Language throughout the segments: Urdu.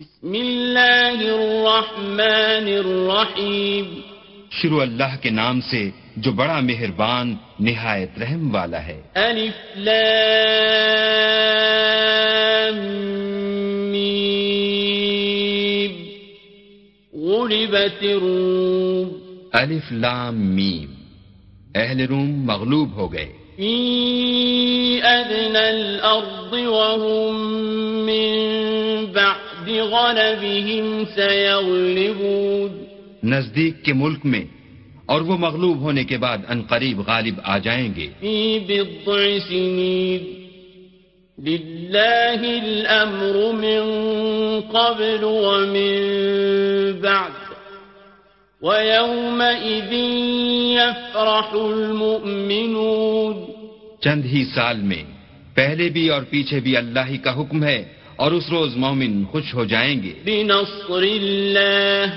بسم اللہ الرحمن الرحیم۔ شروع اللہ کے نام سے جو بڑا مہربان نہایت رحم والا ہے۔ الف لام میم۔ غلبت الروم۔ الف لام میم۔ اہل روم مغلوب ہو گئے۔ فی ادنى الارض وهم من بعد غلبهم سيغلبون. نزدیک کے ملک میں اور وہ مغلوب ہونے کے بعد ان قریب غالب آ جائیں گے. في بضع سنين لله الأمر من قبل ومن بعد. ويومئذ يفرح المؤمنون. چند ہی سال میں پہلے بھی اور پیچھے بھی اللہ ہی کا حکم ہے اور اس روز مومن خوش ہو جائیں گے۔ بنصر الله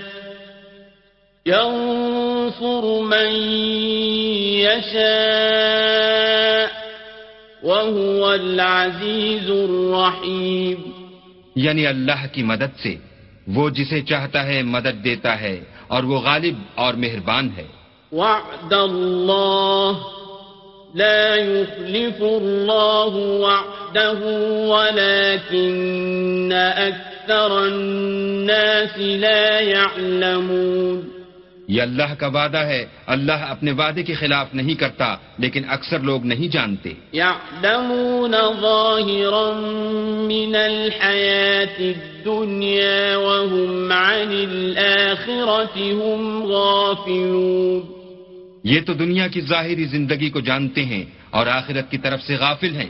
ينصر من يشاء وهو العزيز الرحيم یعنی اللہ کی مدد سے وہ جسے چاہتا ہے مدد دیتا ہے اور وہ غالب اور مہربان ہے۔ وعد الله لا يخلف الله وعده ولكن أكثر الناس لا يعلمون. یہ اللہ کا وعدہ ہے اللہ اپنے وعدے کے خلاف نہیں کرتا لیکن اکثر لوگ نہیں جانتے۔ يعلمون ظاهرا من الحياة الدنيا وهم عن الآخرة هم غافلون. یہ تو دنیا کی ظاہری زندگی کو جانتے ہیں اور آخرت کی طرف سے غافل ہیں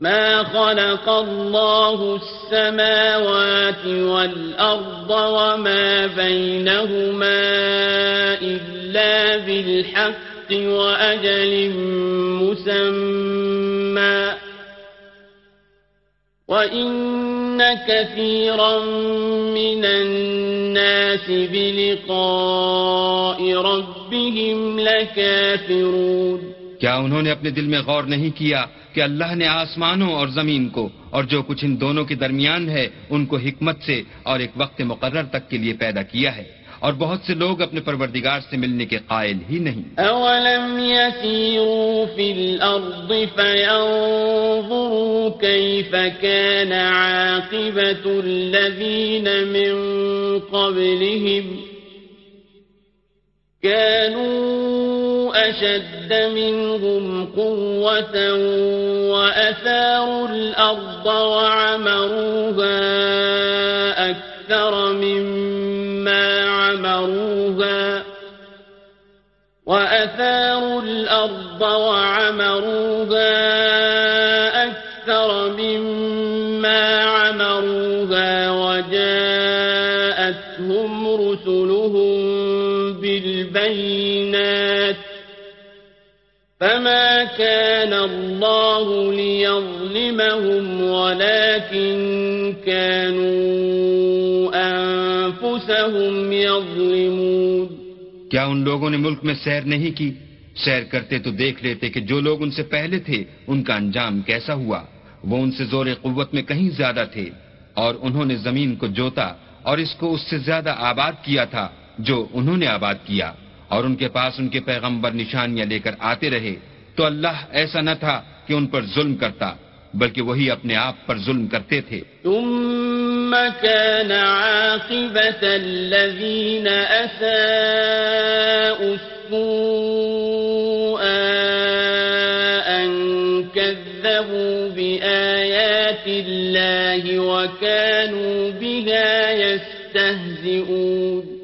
ما خلق الله السماوات والأرض وما بينهما إلا بالحق وأجل مسمى. وإن كثيرا من الناس بلقاء ربهم لكافرون کیا انہوں نے اپنے دل میں غور نہیں کیا کہ اللہ نے آسمانوں اور زمین کو اور جو کچھ ان دونوں کے درمیان ہے ان کو حکمت سے اور ایک وقت مقرر تک کے لیے پیدا کیا ہے؟ اور بہت سے لوگ اپنے پروردگار سے ملنے کے قائل ہی نہیں اولم يسيروا في الأرض فينظروا كيف كان عاقبة الذين من قبلهم كانوا أشد منهم قوة وأثاروا الأرض وعمروها أكثر مما عمروها وأثاروا الأرض وعمروها أكثر مما عمروها وجاءتهم رسلهم بالبينات فما كان الله ليظلمهم ولكن كانوا أنفسهم يظلمون کیا ان لوگوں نے ملک میں سیر نہیں کی؟ سیر کرتے تو دیکھ لیتے کہ جو لوگ ان سے پہلے تھے، ان کا انجام کیسا ہوا؟ وہ ان سے زور قوت میں کہیں زیادہ تھے، اور انہوں نے زمین کو جوتا اور اس کو اس سے زیادہ آباد کیا تھا جو انہوں نے آباد کیا۔ اور ان کے پاس ان کے پیغمبر نشانیاں لے کر آتے رہے۔ تو اللہ ایسا نہ تھا کہ ان پر ظلم کرتا۔ بلکہ وہی اپنے آپ پر ظلم کرتے تھے۔ ثم كان عاقبة الذين أساءوا السوء أن كذبوا بآيات الله وكانوا بها يستهزئون۔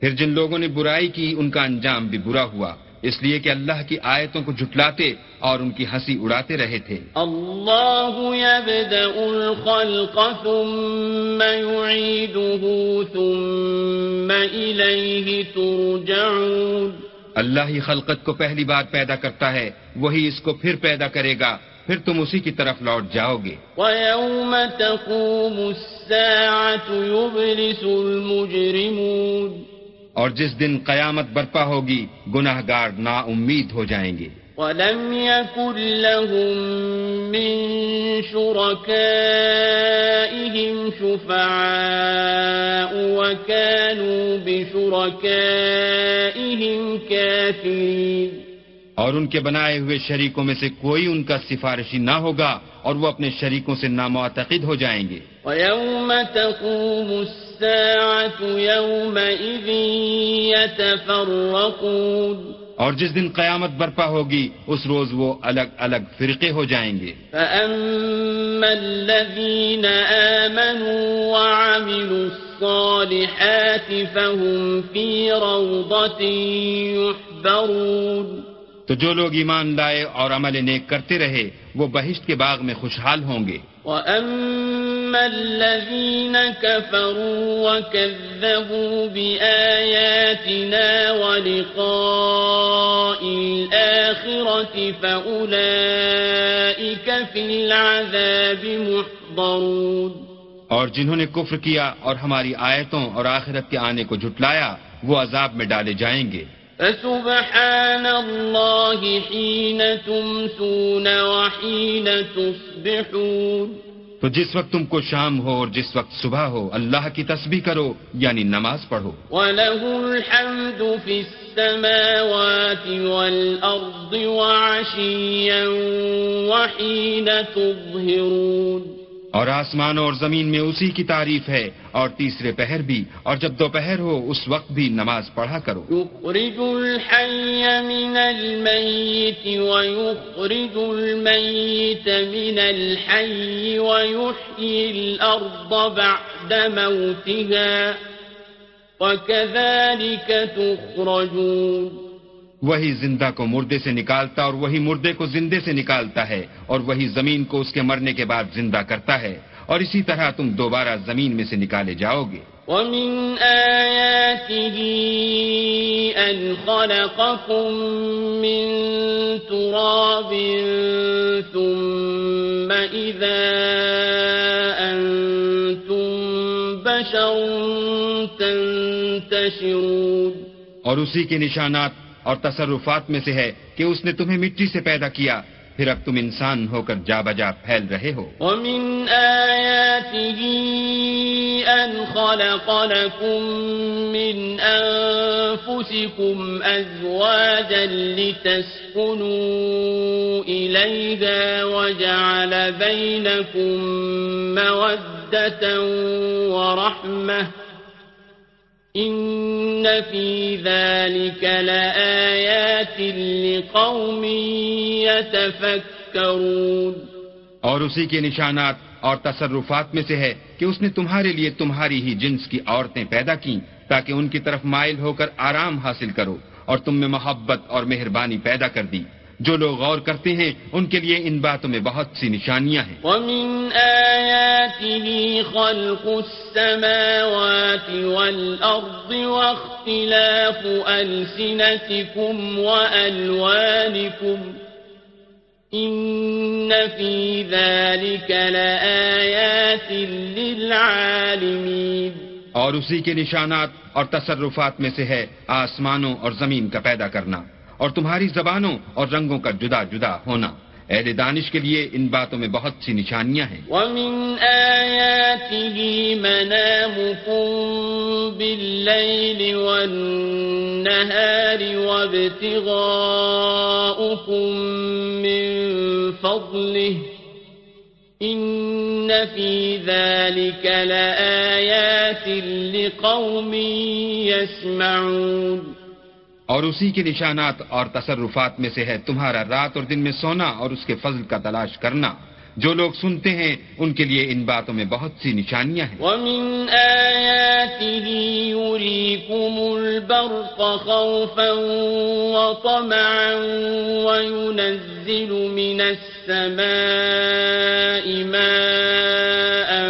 پھر جن لوگوں نے برائی کی ان کا انجام بھی برا ہوا۔ اس لیے کہ اللہ کی آیتوں کو جھٹلاتے اور ان کی ہنسی اڑاتے رہے تھے۔ الله يبدأ الخلق ثم يعيده ثم إليه ترجعون۔ اللہ ہی خلقت کو پہلی بار پیدا کرتا ہے وہی اس کو پھر پیدا کرے گا پھر تم اسی کی طرف لوٹ جاؤ گے۔ ويوم تقوم الساعة يبلس المجرمون۔ اور جس دن قیامت برپا ہوگی گناہ گار نا امید ہو جائیں گے۔ ولم يكن لهم من شركائهم شفعاء وكانوا بشركائهم كافرين۔ اور ان کے بنائے ہوئے شریکوں میں سے کوئی ان کا سفارشی نہ ہوگا اور وہ اپنے شریکوں سے نامعتقد ہو جائیں گے۔ وَيَوْمَ تَقُومُ السَّاعَةُ يَوْمَئِذٍ يَتَفَرَّقُونَ اور جس دن قیامت برپا ہوگی اس روز وہ الگ الگ فرقے ہو جائیں گے۔ فَأَمَّا الَّذِينَ آمَنُوا وَعَمِلُوا الصَّالِحَاتِ فَهُمْ فِي رَوْضَةٍ يُحْبَرُونَ تو جو لوگ ایمان لائے اور عمل نیک کرتے رہے وہ بہشت کے باغ میں خوشحال ہوں گے۔ وَأَمَّا ثم الذين كفروا وكذبوا بآياتنا ولقاء الآخرة فأولئك في العذاب محضرون. اور جنہوں نے کفر کیا اور ہماری آیتوں اور آخرت کے آنے کو جھٹلایا وہ عذاب میں ڈالے جائیں گے۔ فسبحان الله حين تمسون وحين تصبحون۔ تو جس وقت تم کو شام ہو اور جس وقت صبح ہو، اللہ کی تسبیح کرو یعنی نماز پڑھو۔ وَلَهُ الْحَمْدُ فِي السَّمَاوَاتِ وَالْأَرْضِ وَعَشِيًّا وَحِينَ تُظْهِرُونَ اور آسمان اور زمین میں اسی کی تعریف ہے، اور تیسرے پہر بھی، اور جب دوپہر ہو، اس وقت بھی نماز پڑھا کرو۔ يخرج الحي من الميت ويخرج الميت من الحي ويحيي الأرض بعد موتها، وكذلك تخرجون۔ وہی زندہ کو مردے سے نکالتا اور وہی مردے کو زندے سے نکالتا ہے اور وہی زمین کو اس کے مرنے کے بعد زندہ کرتا ہے اور اسی طرح تم دوبارہ زمین میں سے نکالے جاؤ گے۔ وَمِنْ آيَاتِهِ أَنْ خَلَقَكُم مِّن تُرَابٍ ثُمَّ إِذَا أَنْتُمْ بَشَرٌ تَنْتَشِرُونَ۔ اور اسی کے نشانات اور تصرفات میں سے ہے کہ اس نے تمہیں مٹی سے پیدا کیا۔ پھر اب تم انسان ہو کر جا بجا پھیل رہے ہو۔ وَمِنْ آيَاتِهِ أَنْ خَلَقَ لَكُم مِّنْ أَنفُسِكُمْ أَزْوَاجًا لِتَسْكُنُوا إِلَيْهَا وَجَعَلَ بَيْنَكُم مَّوَدَّةً وَرَحْمَةً ان فی ذلك لآیات لقوم يتفکرون اور اسی کے نشانات اور تصرفات میں سے ہے کہ اس نے تمہارے لیے تمہاری ہی جنس کی عورتیں پیدا کی تاکہ ان کی طرف مائل ہو کر آرام حاصل کرو اور تم میں محبت اور مہربانی پیدا کر دی۔ جو لوگ غور کرتے ہیں ان کے لیے ان باتوں میں بہت سی نشانیاں ہیں۔ وَمِنْ آيَاتِهِ خَلْقُ السَّمَاوَاتِ وَالْأَرْضِ وَاخْتِلَافُ أَلْسِنَتِكُمْ وَأَلْوَانِكُمْ إِنَّ فِي ذَلِكَ لَآيَاتٍ لِلْعَالِمِينَ۔ اور اسی کے نشانات اور تصرفات میں سے ہے آسمانوں اور زمین کا پیدا کرنا۔ اور تمہاری زبانوں اور رنگوں کا جدا جدا ہونا۔ اہل دانش کے لیے ان باتوں میں بہت سی نشانیاں ہیں۔ وَمِنْ آيَاتِهِ مَنَامُكُمْ بِاللَّيْلِ وَالنَّهَارِ وَابْتِغَاؤُكُمْ مِنْ فَضْلِهِ إِنَّ فِي ذَلِكَ لَآيَاتٍ لِقَوْمٍ يَسْمَعُونَ اور اسی کے نشانات اور تصرفات میں سے ہے تمہارا رات اور دن میں سونا اور اس کے فضل کا تلاش کرنا۔ جو لوگ سنتے ہیں، ان کے لیے ان باتوں میں بہت سی نشانیاں ہیں۔ وَمِنْ آيَاتِهِ يُرِيكُمُ الْبَرْقَ خَوْفًا وَطَمَعًا وَيُنَزِّلُ مِنَ السَّمَاءِ مَاءً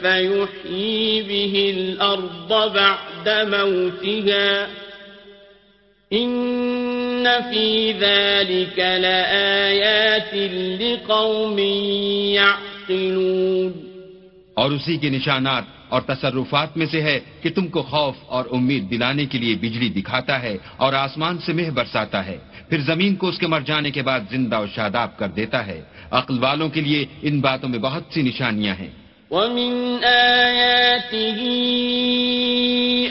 فَيُحْيِي بِهِ الْأَرْضَ بَعْدَ مَوْتِهَا۔ فی ذلك لآیات لقوم یعقلون اور اسی کے نشانات اور تصرفات میں سے ہے کہ تم کو خوف اور امید دلانے کے لیے بجلی دکھاتا ہے اور آسمان سے مہ برساتا ہے۔ پھر زمین کو اس کے مر جانے کے بعد زندہ و شاداب کر دیتا ہے۔ عقل والوں کے لیے ان باتوں میں بہت سی نشانیاں ہیں۔ ومن آياته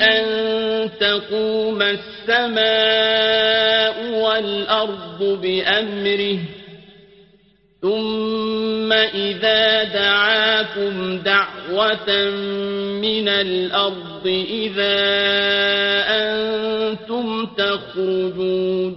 أن تقوم السماء والأرض بأمره ثم إذا دعاكم دعوة من الأرض إذا أنتم تخرجون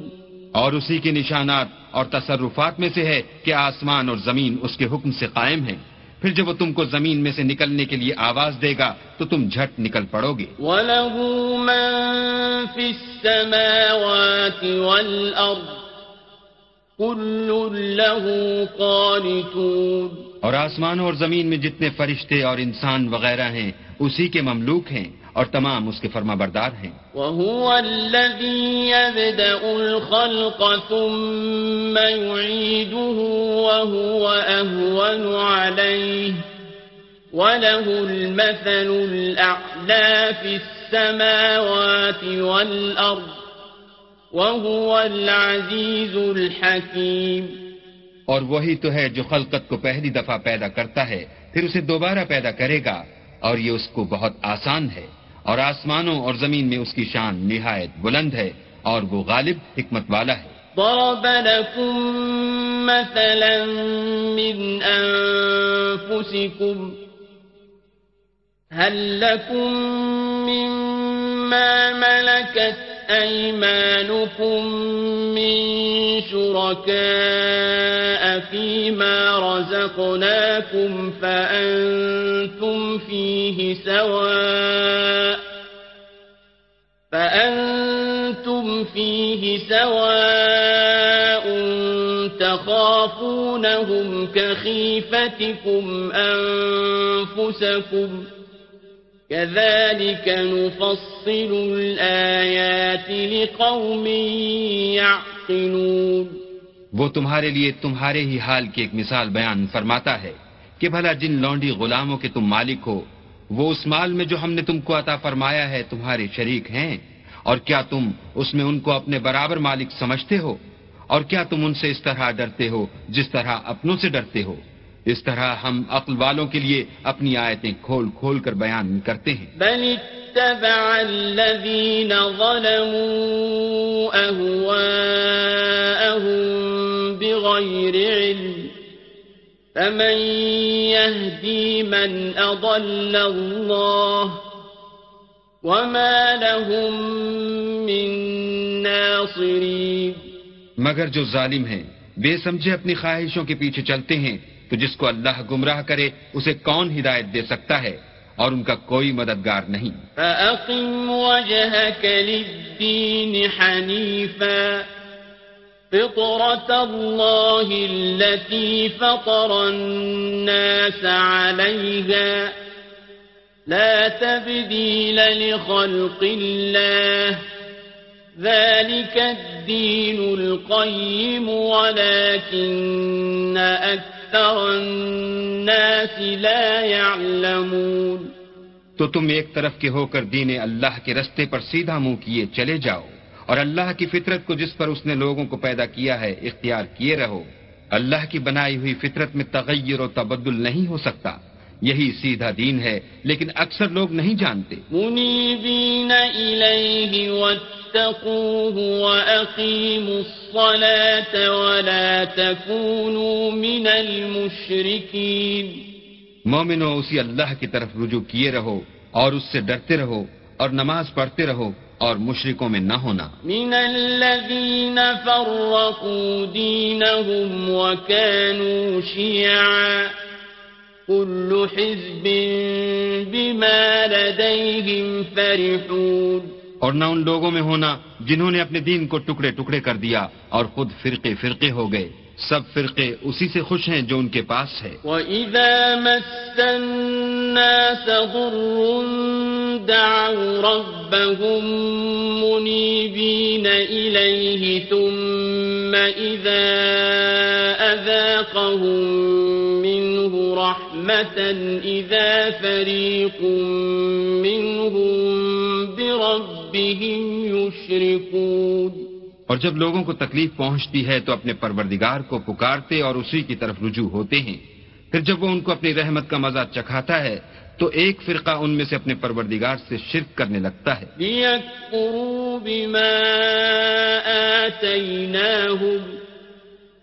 اور اسی کے نشانات اور تصرفات میں سے ہے کہ آسمان اور زمین اس کے حکم سے قائم ہیں۔ پھر جب وہ تم کو زمین میں سے نکلنے کے لیے آواز دے گا تو تم جھٹ نکل پڑو گے۔ وَلَهُ مَن فِي السَّمَاوَاتِ وَالْأَرْضِ كُلٌّ لَهُ قَانِتُونَ۔ اور آسمانوں اور زمین میں جتنے فرشتے اور انسان وغیرہ ہیں اسی کے مملوک ہیں۔ اور تمام اس کے فرما بردار ہیں۔ وهو الذي يبدأ الخلق ثم يعيده وهو أهون عليه وله المثل الأعلى في السماوات والأرض وهو العزيز الحكيم۔ اور وہی تو ہے جو خلقت کو پہلی دفعہ پیدا کرتا ہے پھر اسے دوبارہ پیدا کرے گا اور یہ اس کو بہت آسان ہے۔ اور آسمانوں اور زمین میں اس کی شان نہایت بلند ہے اور وہ غالب حکمت والا ہے۔ ضرب لكم مثلا من أنفسكم هل لكم مما ملكت أيمانكم من شركاء فيما رزقناكم فأنتم فيه سواء فأنتم فيه سواء تخافونهم كخيفتكم أنفسكم كذلك نفصل الآيات لقوم يعقلون. وہ تمہارے لیے تمہارے ہی حال کی ایک مثال بیان فرماتا ہے کہ بھلا جن لونڈی غلاموں کے تم مالک ہو، وہ اس مال میں جو ہم نے تم کو عطا فرمایا ہے تمہارے شریک ہیں؟ اور کیا تم اس میں ان کو اپنے برابر مالک سمجھتے ہو؟ اور کیا تم ان سے اس طرح ڈرتے ہو جس طرح اپنوں سے ڈرتے ہو؟ اس طرح ہم عقل والوں کے لیے اپنی آیتیں کھول کھول کر بیان کرتے ہیں۔ بل اتبع الذين ظلموا أهواءهم بغير علم فمن يهدي من أضل الله وما لهم من ناصرين مگر جو ظالم ہیں بے سمجھے اپنی خواہشوں کے پیچھے چلتے ہیں تو جس کو اللہ گمراہ کرے اسے کون ہدایت دے سکتا ہے اور ان کا کوئی مددگار نہیں فَأَقِمْ وَجَهَكَ لِلدِّينِ حَنِيفًا فطرة الله التي فطر الناس عليها لا تبديل لخلق الله ذلك الدين القيم ولكن أكثر الناس لا يعلمون تو تم ایک طرف کے ہو کر دین اللہ کے رستے پر سیدھا منہ کیے چلے جاؤ اور اللہ کی فطرت کو جس پر اس نے لوگوں کو پیدا کیا ہے اختیار کیے رہو۔ اللہ کی بنائی ہوئی فطرت میں تغیر و تبدل نہیں ہو سکتا۔ یہی سیدھا دین ہے لیکن اکثر لوگ نہیں جانتے۔ واتقوه وأقیموا الصلاة ولا تكونوا من المشرکین مومنو اسی اللہ کی طرف رجوع کیے رہو اور اس سے ڈرتے رہو اور نماز پڑھتے رہو اور مشرکوں میں نہ ہونا۔ من الذين فرقوا دينهم وكانوا شيعا. كل حزب بما لديهم فرحون. اور نہ ان لوگوں میں ہونا جنہوں نے اپنے دین کو ٹکڑے ٹکڑے کر دیا اور خود فرقے فرقے ہو گئے۔ سب فرقے اسی سے خوش ہیں جو ان کے پاس ہے۔ وَإِذَا مَسَّ النَّاسَ ضُرٌّ دَعَوْا رَبَّهُم مُنِيبِينَ إِلَيْهِ ثُمَّ إِذَا وأذاقهم منه رحمة إذا فريق منهم بربهم يشركون اور جب لوگوں کو تکلیف پہنچتی ہے تو اپنے پروردگار کو پکارتے اور اسی کی طرف رجوع ہوتے ہیں۔ پھر جب وہ ان کو اپنی رحمت کا مزہ چکھاتا ہے تو ایک فرقہ ان میں سے اپنے پروردگار سے شرک کرنے لگتا ہے۔ بِمَا آتَيْنَاهُمْ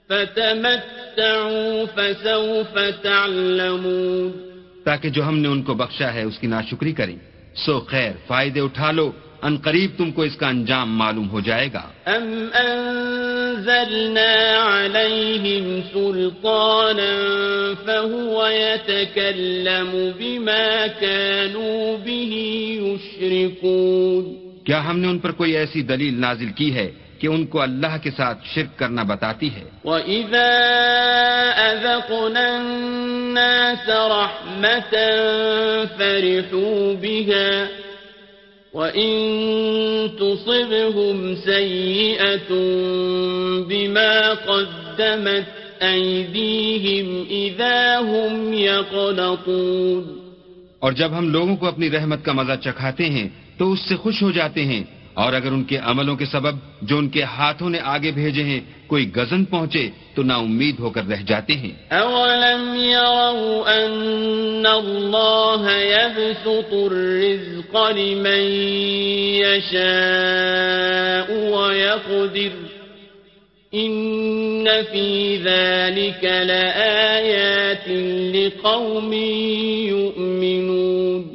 فَتَمَتَّعُوا فَسَوْفَ تَعْلَمُونَ۔ تاکہ جو ہم نے ان کو بخشا ہے اس کی ناشکری کریں۔ سو خیر فائدے اٹھا لو۔ ان قریب تم کو اس کا انجام معلوم ہو جائے گا۔ أَمْ أَنزَلْنَا عَلَيْهِمْ سُلْطَانًا فَهُوَ يَتَكَلَّمُ بِمَا كَانُوا بِهِ يُشْرِكُونَ۔ کیا ہم نے ان پر کوئی ایسی دلیل نازل کی ہے کہ ان کو اللہ کے ساتھ شرک کرنا بتاتی ہے؟ وَإِذَا أَذَقْنَا النَّاسَ رَحْمَةً فَرِحُوا بِهَا۔ وَإِن تُصِبْهُمْ سَيِّئَةٌ بِمَا قَدَّمَتْ أَيْدِيهِمْ إِذَا هُمْ يَقْنَطُونَ اور جب ہم لوگوں کو اپنی رحمت کا مزہ چکھاتے ہیں، تو اس سے خوش ہو جاتے ہیں۔ اور اگر ان کے عملوں کے سبب جو ان کے ہاتھوں نے آگے بھیجے ہیں، کوئی گزن پہنچے تو نا امید ہو کر رہ جاتے ہیں۔ أَوَلَمْ يَرَوْا أَنَّ اللَّهَ يَبْسُطُ الرِّزْقَ لِمَن يَشَاءُ وَيَقْدِرُ إِنَّ فِي ذَلِكَ لَآيَاتٍ لِقَوْمٍ يُؤْمِنُونَ۔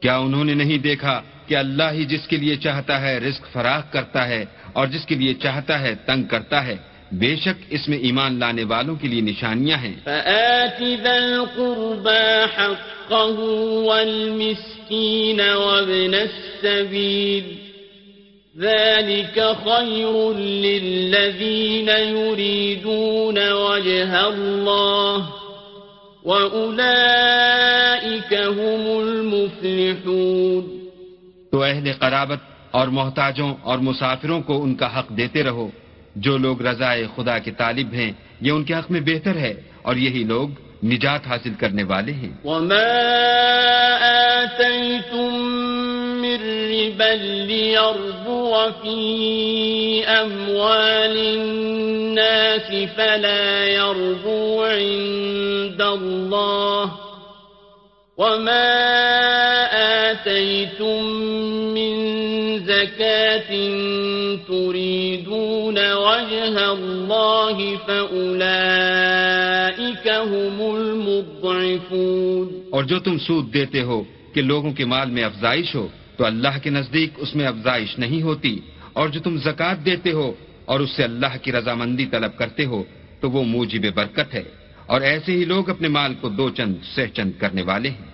کیا انہوں نے نہیں دیکھا کہ اللہ ہی جس کے لیے چاہتا ہے رزق فراخ کرتا ہے اور جس کے لیے چاہتا ہے تنگ کرتا ہے؟ بے شک اس میں ایمان لانے والوں کے لیے نشانیاں ہیں فَآتِ ذَا الْقُرْبَى حَقَّهُ وَالْمِسْكِينَ وَابْنَ السَّبِيلِ ذلك خير للذين يريدون وجه الله وأولئك هم المفلحون تو اہل قرابت اور محتاجوں اور مسافروں کو ان کا حق دیتے رہو۔ جو لوگ رضائے خدا کے طالب ہیں، یہ ان کے حق میں بہتر ہے اور یہی لوگ نجات حاصل کرنے والے ہیں۔ وما آتيتم من ربا ليربو في أموال الناس فلا يربو عند الله وما آتيتم من زكاة تريدون وجه الله فأولئك هم المضعفون اور جو تم سود دیتے ہو کہ لوگوں کے مال میں افزائش ہو، تو اللہ کے نزدیک اس میں افزائش نہیں ہوتی۔ اور جو تم زکوٰۃ دیتے ہو اور اس سے اللہ کی رضامندی طلب کرتے ہو، تو وہ موجب برکت ہے۔ اور ایسے ہی لوگ اپنے مال کو دو چند، سہ چند کرنے والے ہیں۔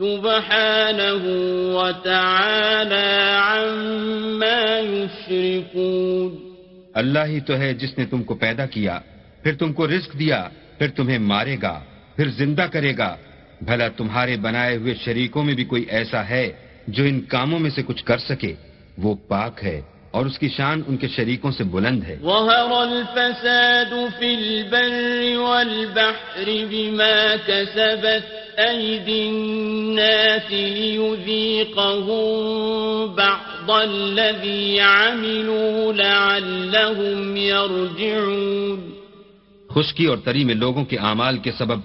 سبحانه وتعالى عما يشركون۔ اللہ ہی تو ہے جس نے تم کو پیدا کیا پھر تم کو رزق دیا پھر تمہیں مارے گا پھر زندہ کرے گا۔ بھلا تمہارے بنائے ہوئے شریکوں میں بھی کوئی ایسا ہے جو ان کاموں میں سے کچھ کر سکے۔ وہ پاک ہے اور اس کی شان ان کے شریکوں سے بلند ہے۔ ظهر الفساد في البر والبحر بما كسبت أيدي الناس ليذيقهم بعض الذي عملوا لعلهم يرجعون. خشکی اور تری میں لوگوں کے اعمال کے سبب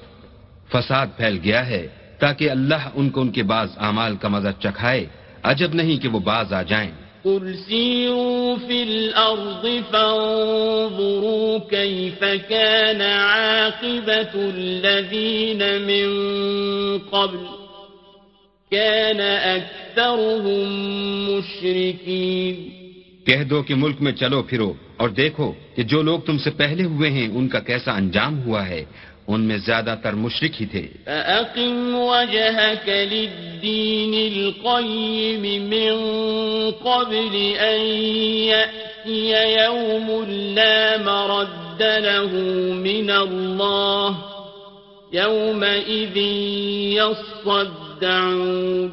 فساد پھیل گیا ہے تاکہ اللہ ان کو ان کے بعض اعمال کا مزہ چکھائے عجب نہیں کہ وہ باز آ جائیں۔ قل سيروا في الأرض فانظروا كيف كان عاقبة الذين من قبل۔ كان أكثرهم مشركين. کہہ دو کہ ملک میں چلو پھرو اور دیکھو کہ جو لوگ تم سے پہلے ہوئے ہیں ان کا کیسا انجام ہوا ہے۔ ان میں زیادہ تر مشرق ہی تھے۔ فأقم وجهك للدين القيم من قبل أن يأتي يوم لا مرد له من الله. يومئذ يصدعون.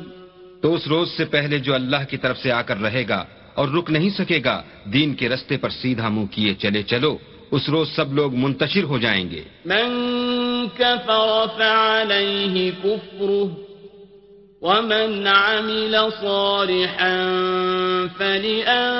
تو اس روز سے پہلے جو اللہ کی طرف سے آ کر رہے گا اور رک نہیں سکے گا دین کے رستے پر سیدھا منہ کیے چلے چلو اس روز سب لوگ منتشر ہو جائیں گے۔ من كفر فعليه كفره ومن عمل صالحا فلأنفسهم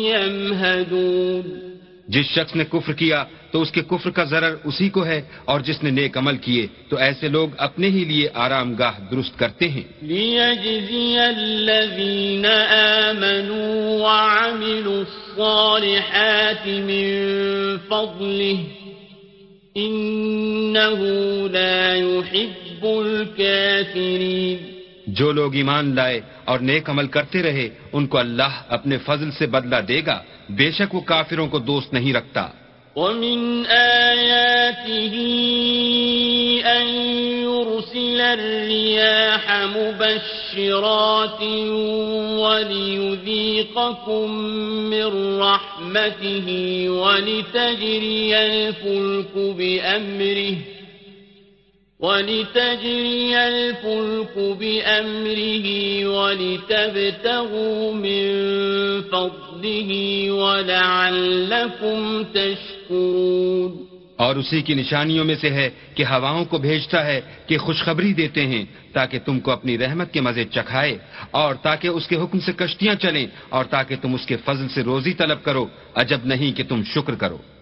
يمهدون جس شخص نے کفر کیا تو اس کے کفر کا ضرر اسی کو ہے اور جس نے نیک عمل کیے تو ایسے لوگ اپنے ہی لیے آرام گاہ درست کرتے ہیں۔ ليجزي الذين آمنوا وعملوا الصالحات من فضله إنه لا يحب الكافرين۔ جو لوگ ایمان لائے اور نیک عمل کرتے رہے ان کو اللہ اپنے فضل سے بدلہ دے گا۔ بے شک وہ کافروں کو دوست نہیں رکھتا ومن آياته أن يرسل الرياح مبشرات وليذيقكم من رحمته ولتجري الفلك بأمره ولتجري الفلك بأمره ولتبتغوا من فضله ولعلكم تشكرون اور اسی کی نشانیوں میں سے ہے کہ ہواؤں کو بھیجتا ہے کہ خوشخبری دیتے ہیں تاکہ تم کو اپنی رحمت کے مزے چکھائے اور تاکہ اس کے حکم سے کشتیاں چلیں اور تاکہ تم اس کے فضل سے روزی طلب کرو، عجب نہیں کہ تم شکر کرو۔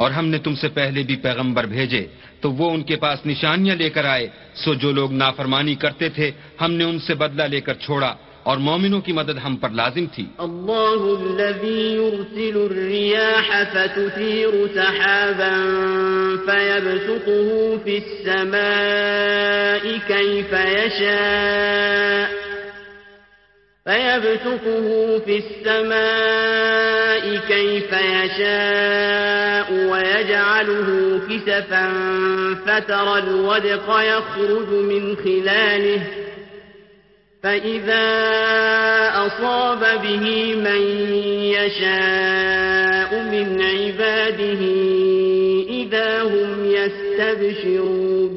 اور ہم نے تم سے پہلے بھی پیغمبر بھیجے، تو وہ ان کے پاس نشانیاں لے کر آئے۔ سو جو لوگ نافرمانی کرتے تھے، ہم نے ان سے بدلہ لے کر چھوڑا اور مومنوں کی مدد ہم پر لازم تھی۔ الله الذي يرسل الرياح فتثير سحابا فيبسطه في السماء كيف يشاء فيبسطه في السماء كيف يشاء ويجعله كسفا فترى الودق يخرج من خلاله. فإذا أصاب به من يشاء من عباده إذا هم يستبشرون.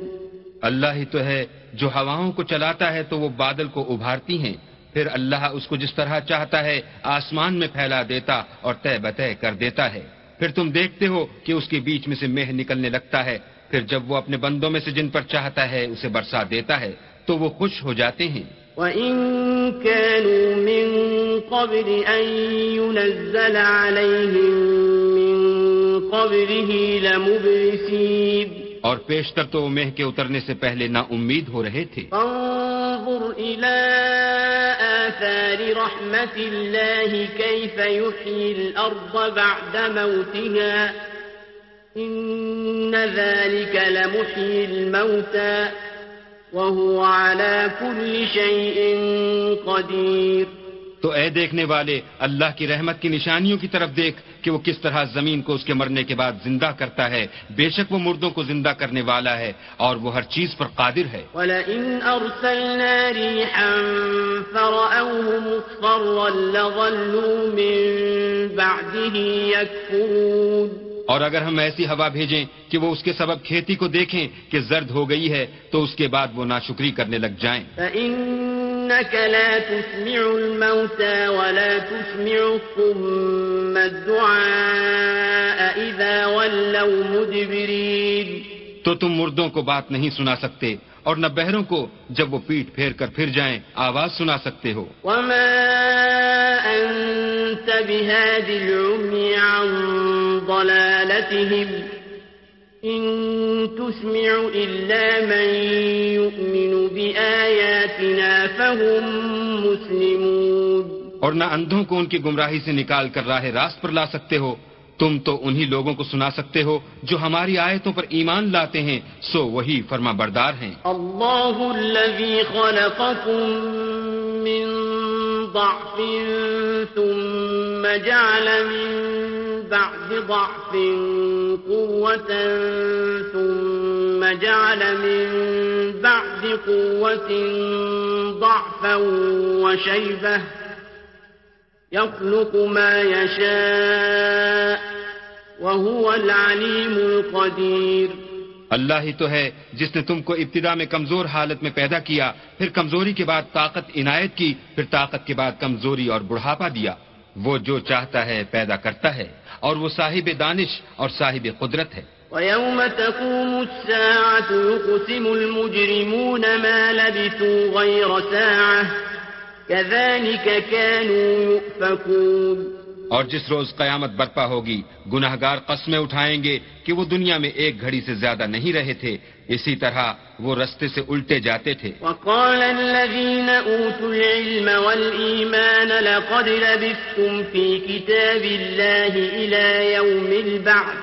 اللہ ہی تو ہے جو ہواؤں کو چلاتا ہے تو وہ بادل کو ابھارتی ہیں۔ پھر اللہ اس کو جس طرح چاہتا ہے آسمان میں پھیلا دیتا اور طے بتہ کر دیتا ہے۔ پھر تم دیکھتے ہو کہ اس کے بیچ میں سے مہ نکلنے لگتا ہے۔ پھر جب وہ اپنے بندوں میں سے جن پر چاہتا ہے اسے برسا دیتا ہے تو وہ خوش ہو جاتے ہیں۔ وَإِن كَانُوا مِن قَبْلِ أَن يُنَزَّلَ عَلَيْهِم مِّن قَبْلِهِ لَمُبْلِسِينَ۔ اور پیشتر تو وہ مہ کے اترنے سے پہلے نا امید ہو رہے تھے۔ فانظر إلى آثار رحمة الله كيف يحيي الأرض بعد موتها إن ذلك لمحيي الموتى وهو على كل شيء قدير تو اے دیکھنے والے اللہ کی رحمت کی نشانیوں کی طرف دیکھ کہ وہ کس طرح زمین کو اس کے مرنے کے بعد زندہ کرتا ہے۔ بے شک وہ مردوں کو زندہ کرنے والا ہے اور وہ ہر چیز پر قادر ہے۔ ولئن أرسلنا ريحا فرأوه مصفرا لظلوا من بعده يكفرون۔ اور اگر ہم ایسی ہوا بھیجیں کہ وہ اس کے سبب کھیتی کو دیکھیں کہ زرد ہو گئی ہے تو اس کے بعد وہ ناشکری کرنے لگ جائیں۔ فإنك لا تسمع الموتى ولا تسمع الصم الدعاء إذا ولوا مدبرين. تو تم مردوں کو بات نہیں سنا سکتے اور نہ بہروں کو جب وہ پیٹ پھیر کر پھر جائیں آواز سنا سکتے ہو۔ وما أنت بهاد العمي عن ضلالتهم إن تسمع إلا من يؤمن بآياتنا فهم مسلمون. اور نہ اندھوں کو ان کی گمراہی سے نکال کر راہ راست پر لا سکتے ہو تم تو انہی لوگوں کو سنا سکتے ہو جو ہماری آیتوں پر ایمان لاتے ہیں سو وہی فرما بردار ہیں۔ الله الذي خلقكم من ضعف ثم جعل من بعد ضعف قوة ثم جعل من بعد قوة ضعفا وشيبة يخلق ما يشاء وهو العليم القدير اللہ ہی تو ہے جس نے تم کو ابتدا میں کمزور حالت میں پیدا کیا، پھر کمزوری کے بعد طاقت عنایت کی، پھر طاقت کے بعد کمزوری اور بڑھاپا دیا۔ وہ جو چاہتا ہے پیدا کرتا ہے اور وہ صاحب دانش اور صاحب قدرت ہے۔ وَيَوْمَ تَقُومُ السَّاعَةُ يُقْسِمُ الْمُجْرِمُونَ مَا لَبِثُوا غَيْرَ سَاعَةٍ كَذَلِكَ كَانُوا يُؤْفَكُونَ اور جس روز قیامت برپا ہوگی گناہ گار قسمیں اٹھائیں گے کہ وہ دنیا میں ایک گھڑی سے زیادہ نہیں رہے تھے اسی طرح وہ رستے سے الٹے جاتے تھے۔ وقال الذين أوتوا العلم والإيمان لقد لبثتم في كتاب الله إلى يوم البعث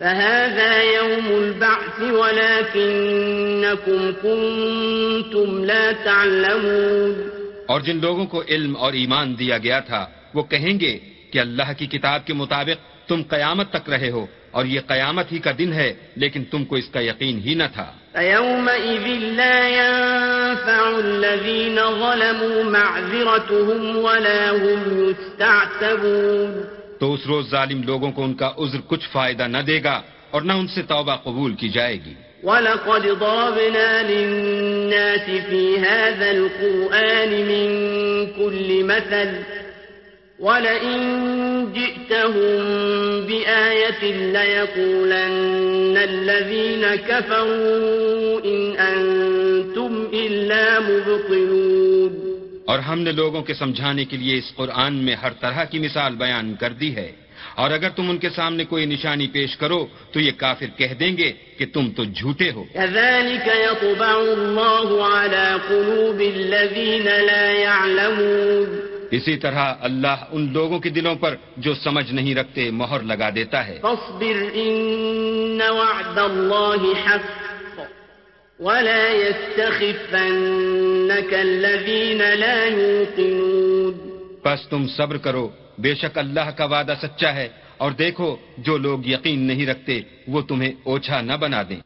فهذا يوم البعث ولكنكم كنتم لا تعلمون۔ اور جن لوگوں کو علم اور ایمان دیا گیا تھا وہ کہیں گے کہ اللہ کی کتاب کے مطابق تم قیامت تک رہے ہو اور یہ قیامت ہی کا دن ہے لیکن تم کو اس کا یقین ہی نہ تھا۔ فيومئذ لا ينفع الذين ظلموا معذرتهم ولا هم يستعتبون۔ تو اس روز ظالم لوگوں کو ان کا عذر کچھ فائدہ نہ دے گا اور نہ ان سے توبہ قبول کی جائے گی۔ ولقد ضربنا للناس في هذا القرآن من كل مثل ولئن جئتهم بآية ليقولن الذين كفروا إن أنتم إلا مبطلون اور ہم نے لوگوں کے سمجھانے کے لیے اس قرآن میں ہر طرح کی مثال بیان کر دی ہے۔ اور اگر تم ان کے سامنے کوئی نشانی پیش کرو تو یہ کافر کہہ دیں گے کہ تم تو جھوٹے ہو۔ كذلك يطبع الله على قلوب الذين لا يعلمون اسی طرح اللہ ان لوگوں کے دلوں پر جو سمجھ نہیں رکھتے مہر لگا دیتا ہے۔ فاصبر إن وعد الله حق۔ ولا يستخفنك الذين لا يوقنون بس تم صبر کرو بے شک اللہ کا وعدہ سچا ہے۔ اور دیکھو جو لوگ یقین نہیں رکھتے وہ تمہیں اوچھا نہ بنا دیں۔